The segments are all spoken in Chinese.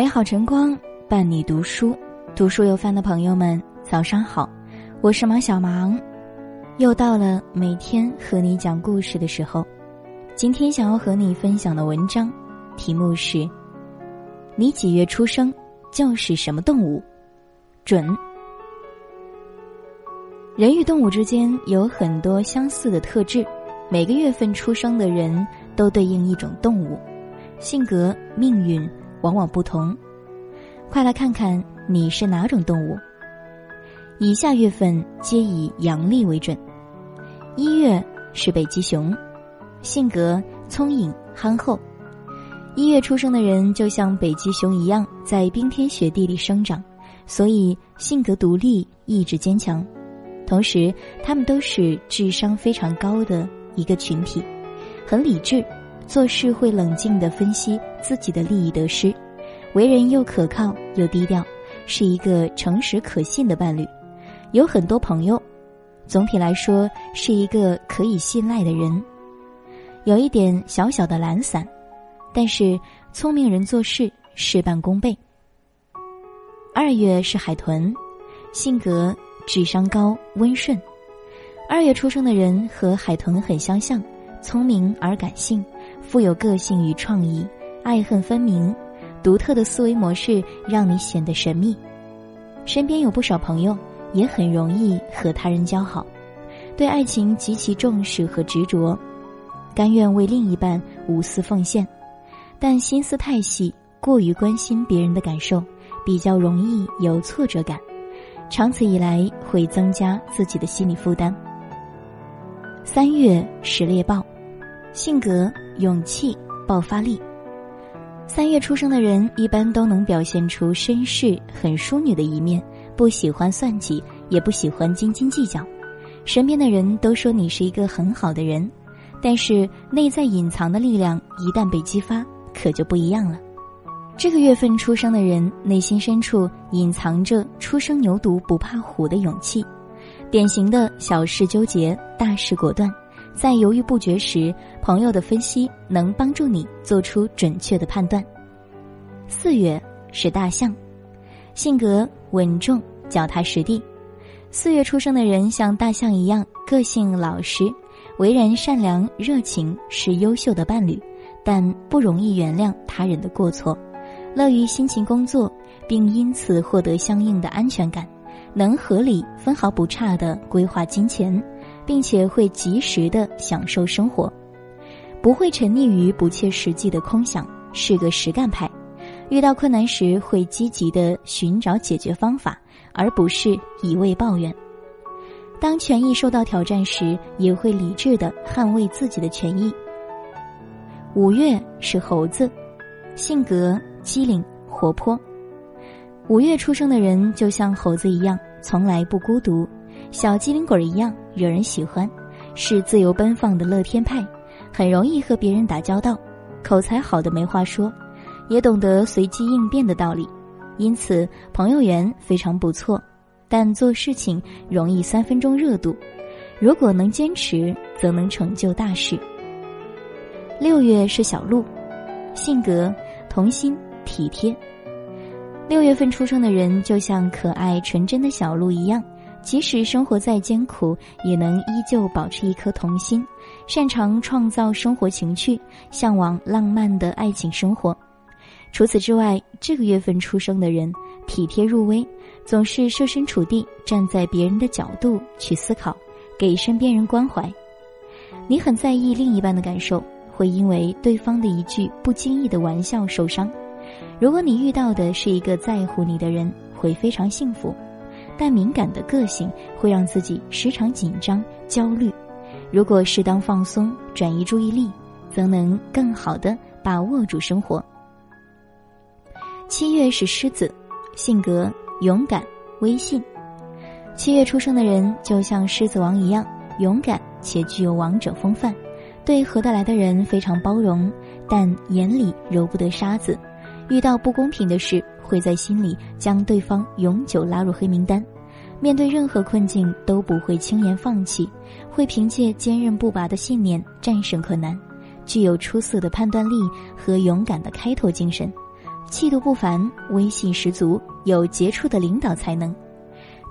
美好晨光伴你读书，读书有饭的朋友们，早上好，我是马小芒，又到了每天和你讲故事的时候。今天想要和你分享的文章，题目是：你几月出生就是什么动物？准。人与动物之间有很多相似的特质，每个月份出生的人都对应一种动物，性格、命运。往往不同，快来看看你是哪种动物。以下月份皆以阳历为准。一月是北极熊，性格聪颖憨厚。一月出生的人就像北极熊一样，在冰天雪地里生长，所以性格独立，意志坚强。同时，他们都是智商非常高的一个群体，很理智。做事会冷静地分析自己的利益得失，为人又可靠又低调，是一个诚实可信的伴侣，有很多朋友。总体来说，是一个可以信赖的人。有一点小小的懒散，但是聪明人做事事半功倍。二月是海豚，性格智商高温顺。二月出生的人和海豚很相像，聪明而感性。富有个性与创意，爱恨分明，独特的思维模式让你显得神秘。身边有不少朋友，也很容易和他人交好。对爱情极其重视和执着，甘愿为另一半无私奉献，但心思太细，过于关心别人的感受，比较容易有挫折感，长此以来会增加自己的心理负担。三月是猎豹。性格勇气爆发力，三月出生的人一般都能表现出绅士、很淑女的一面，不喜欢算计，也不喜欢斤斤计较。身边的人都说你是一个很好的人，但是内在隐藏的力量一旦被激发，可就不一样了。这个月份出生的人内心深处隐藏着“初生牛犊不怕虎”的勇气，典型的小事纠结，大事果断。在犹豫不决时，朋友的分析能帮助你做出准确的判断。四月是大象，性格稳重、脚踏实地。四月出生的人像大象一样，个性老实，为人善良、热情，是优秀的伴侣，但不容易原谅他人的过错，乐于辛勤工作，并因此获得相应的安全感，能合理、分毫不差的规划金钱。并且会及时的享受生活，不会沉溺于不切实际的空想，是个实干派。遇到困难时会积极的寻找解决方法，而不是一味抱怨。当权益受到挑战时，也会理智的捍卫自己的权益。五月是猴子，性格机灵活泼。五月出生的人就像猴子一样，从来不孤独。小机灵鬼一样惹人喜欢，是自由奔放的乐天派，很容易和别人打交道，口才好的没话说，也懂得随机应变的道理，因此朋友缘非常不错。但做事情容易三分钟热度，如果能坚持，则能成就大事。六月是小鹿，性格童心体贴。六月份出生的人就像可爱纯真的小鹿一样。即使生活再艰苦，也能依旧保持一颗童心，擅长创造生活情趣，向往浪漫的爱情生活。除此之外，这个月份出生的人体贴入微，总是设身处地站在别人的角度去思考，给身边人关怀。你很在意另一半的感受，会因为对方的一句不经意的玩笑受伤。如果你遇到的是一个在乎你的人，会非常幸福。但敏感的个性会让自己时常紧张、焦虑。如果适当放松、转移注意力，则能更好的把握住生活。七月是狮子，性格勇敢、威信。七月出生的人就像狮子王一样，勇敢且具有王者风范，对合得来的人非常包容，但眼里揉不得沙子。遇到不公平的事。会在心里将对方永久拉入黑名单，面对任何困境都不会轻言放弃，会凭借坚韧不拔的信念战胜困难，具有出色的判断力和勇敢的开拓精神，气度不凡，威信十足，有杰出的领导才能。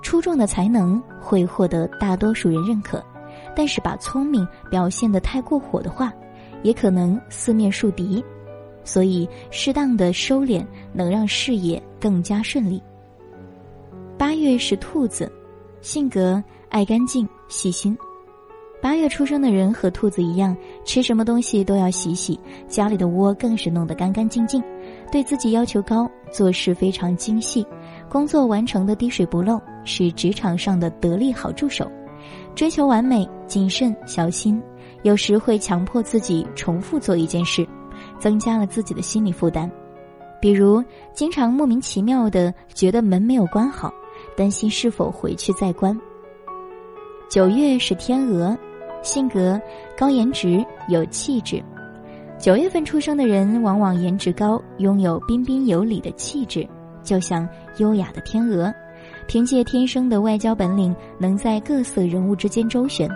出众的才能会获得大多数人认可，但是把聪明表现得太过火的话，也可能四面树敌。所以，适当的收敛能让事业更加顺利。八月是兔子，性格爱干净、细心。八月出生的人和兔子一样，吃什么东西都要洗洗，家里的窝更是弄得干干净净。对自己要求高，做事非常精细，工作完成的滴水不漏，是职场上的得力好助手。追求完美、谨慎、小心，有时会强迫自己重复做一件事，增加了自己的心理负担。比如，经常莫名其妙的觉得门没有关好，担心是否回去再关。九月是天鹅。性格高颜值有气质，九月份出生的人往往颜值高，拥有彬彬有礼的气质，就像优雅的天鹅。凭借天生的外交本领，能在各色人物之间周旋，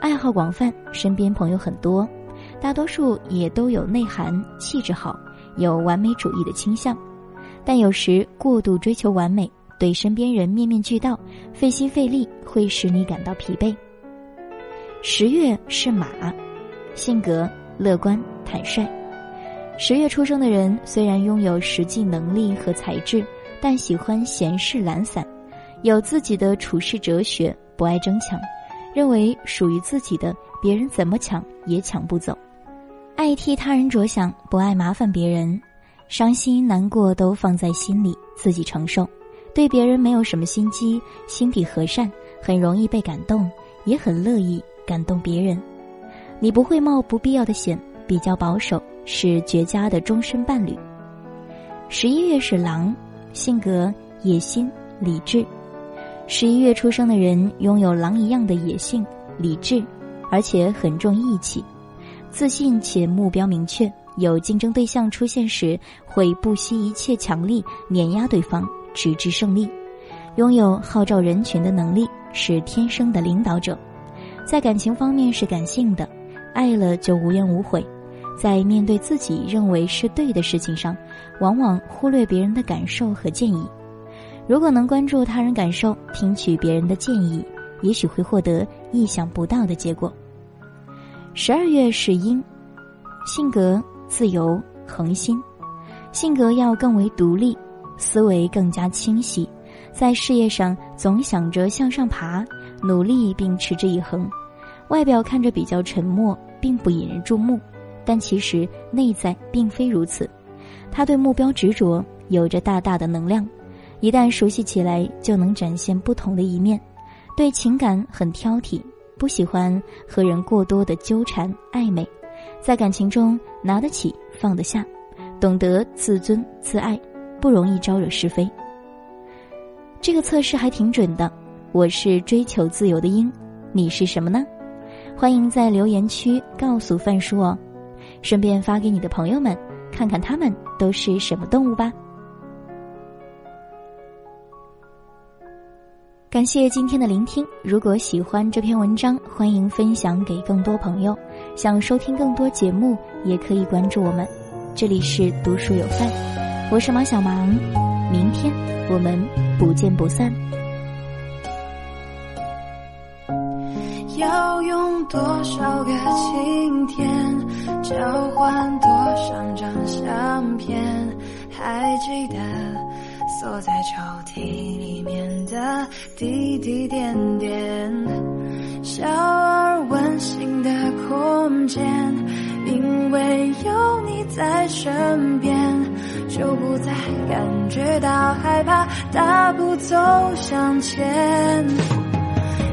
爱好广泛，身边朋友很多，大多数也都有内涵，气质好，有完美主义的倾向。但有时过度追求完美，对身边人面面俱到，费心费力，会使你感到疲惫。十月是马，性格乐观坦率。十月出生的人虽然拥有实际能力和才智，但喜欢闲适懒散，有自己的处事哲学，不爱争抢，认为属于自己的别人怎么抢也抢不走，爱替他人着想，不爱麻烦别人，伤心难过都放在心里自己承受，对别人没有什么心机，心底和善，很容易被感动，也很乐意。感动别人，你不会冒不必要的险，比较保守，是绝佳的终身伴侣。十一月是狼，性格野心、理智。十一月出生的人拥有狼一样的野性、理智，而且很重义气，自信且目标明确。有竞争对象出现时，会不惜一切强力碾压对方，直至胜利。拥有号召人群的能力，是天生的领导者。在感情方面是感性的，爱了就无怨无悔，在面对自己认为是对的事情上，往往忽略别人的感受和建议。如果能关注他人感受，听取别人的建议，也许会获得意想不到的结果。十二月是阴，性格自由恒心，性格要更为独立，思维更加清晰，在事业上总想着向上爬，努力并持之以恒。外表看着比较沉默，并不引人注目，但其实内在并非如此。他对目标执着，有着大大的能量，一旦熟悉起来，就能展现不同的一面。对情感很挑剔，不喜欢和人过多的纠缠暧昧，在感情中拿得起放得下，懂得自尊自爱，不容易招惹是非。这个测试还挺准的。我是追求自由的鹰，你是什么呢？欢迎在留言区告诉范叔哦，顺便发给你的朋友们，看看他们都是什么动物吧。感谢今天的聆听，如果喜欢这篇文章，欢迎分享给更多朋友。想收听更多节目，也可以关注我们。这里是读书有范，我是马小芒，明天我们不见不散。要用多少个晴天交换多少张相片？还记得锁在抽屉里面的滴滴点点，小而温馨的空间，因为有你在身边，就不再感觉到害怕，大步走向前，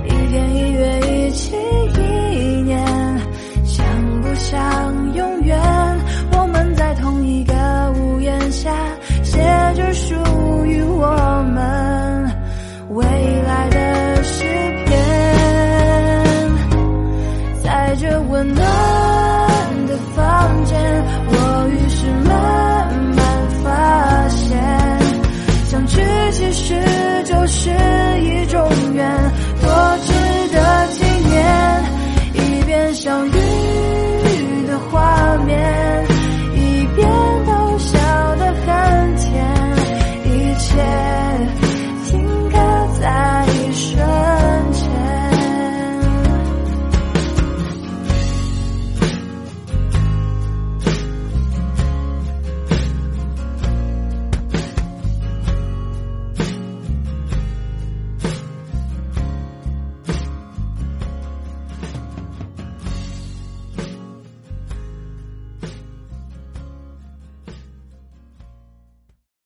一天一月一起一年，像不像永远？我们在同一个屋檐下写着书。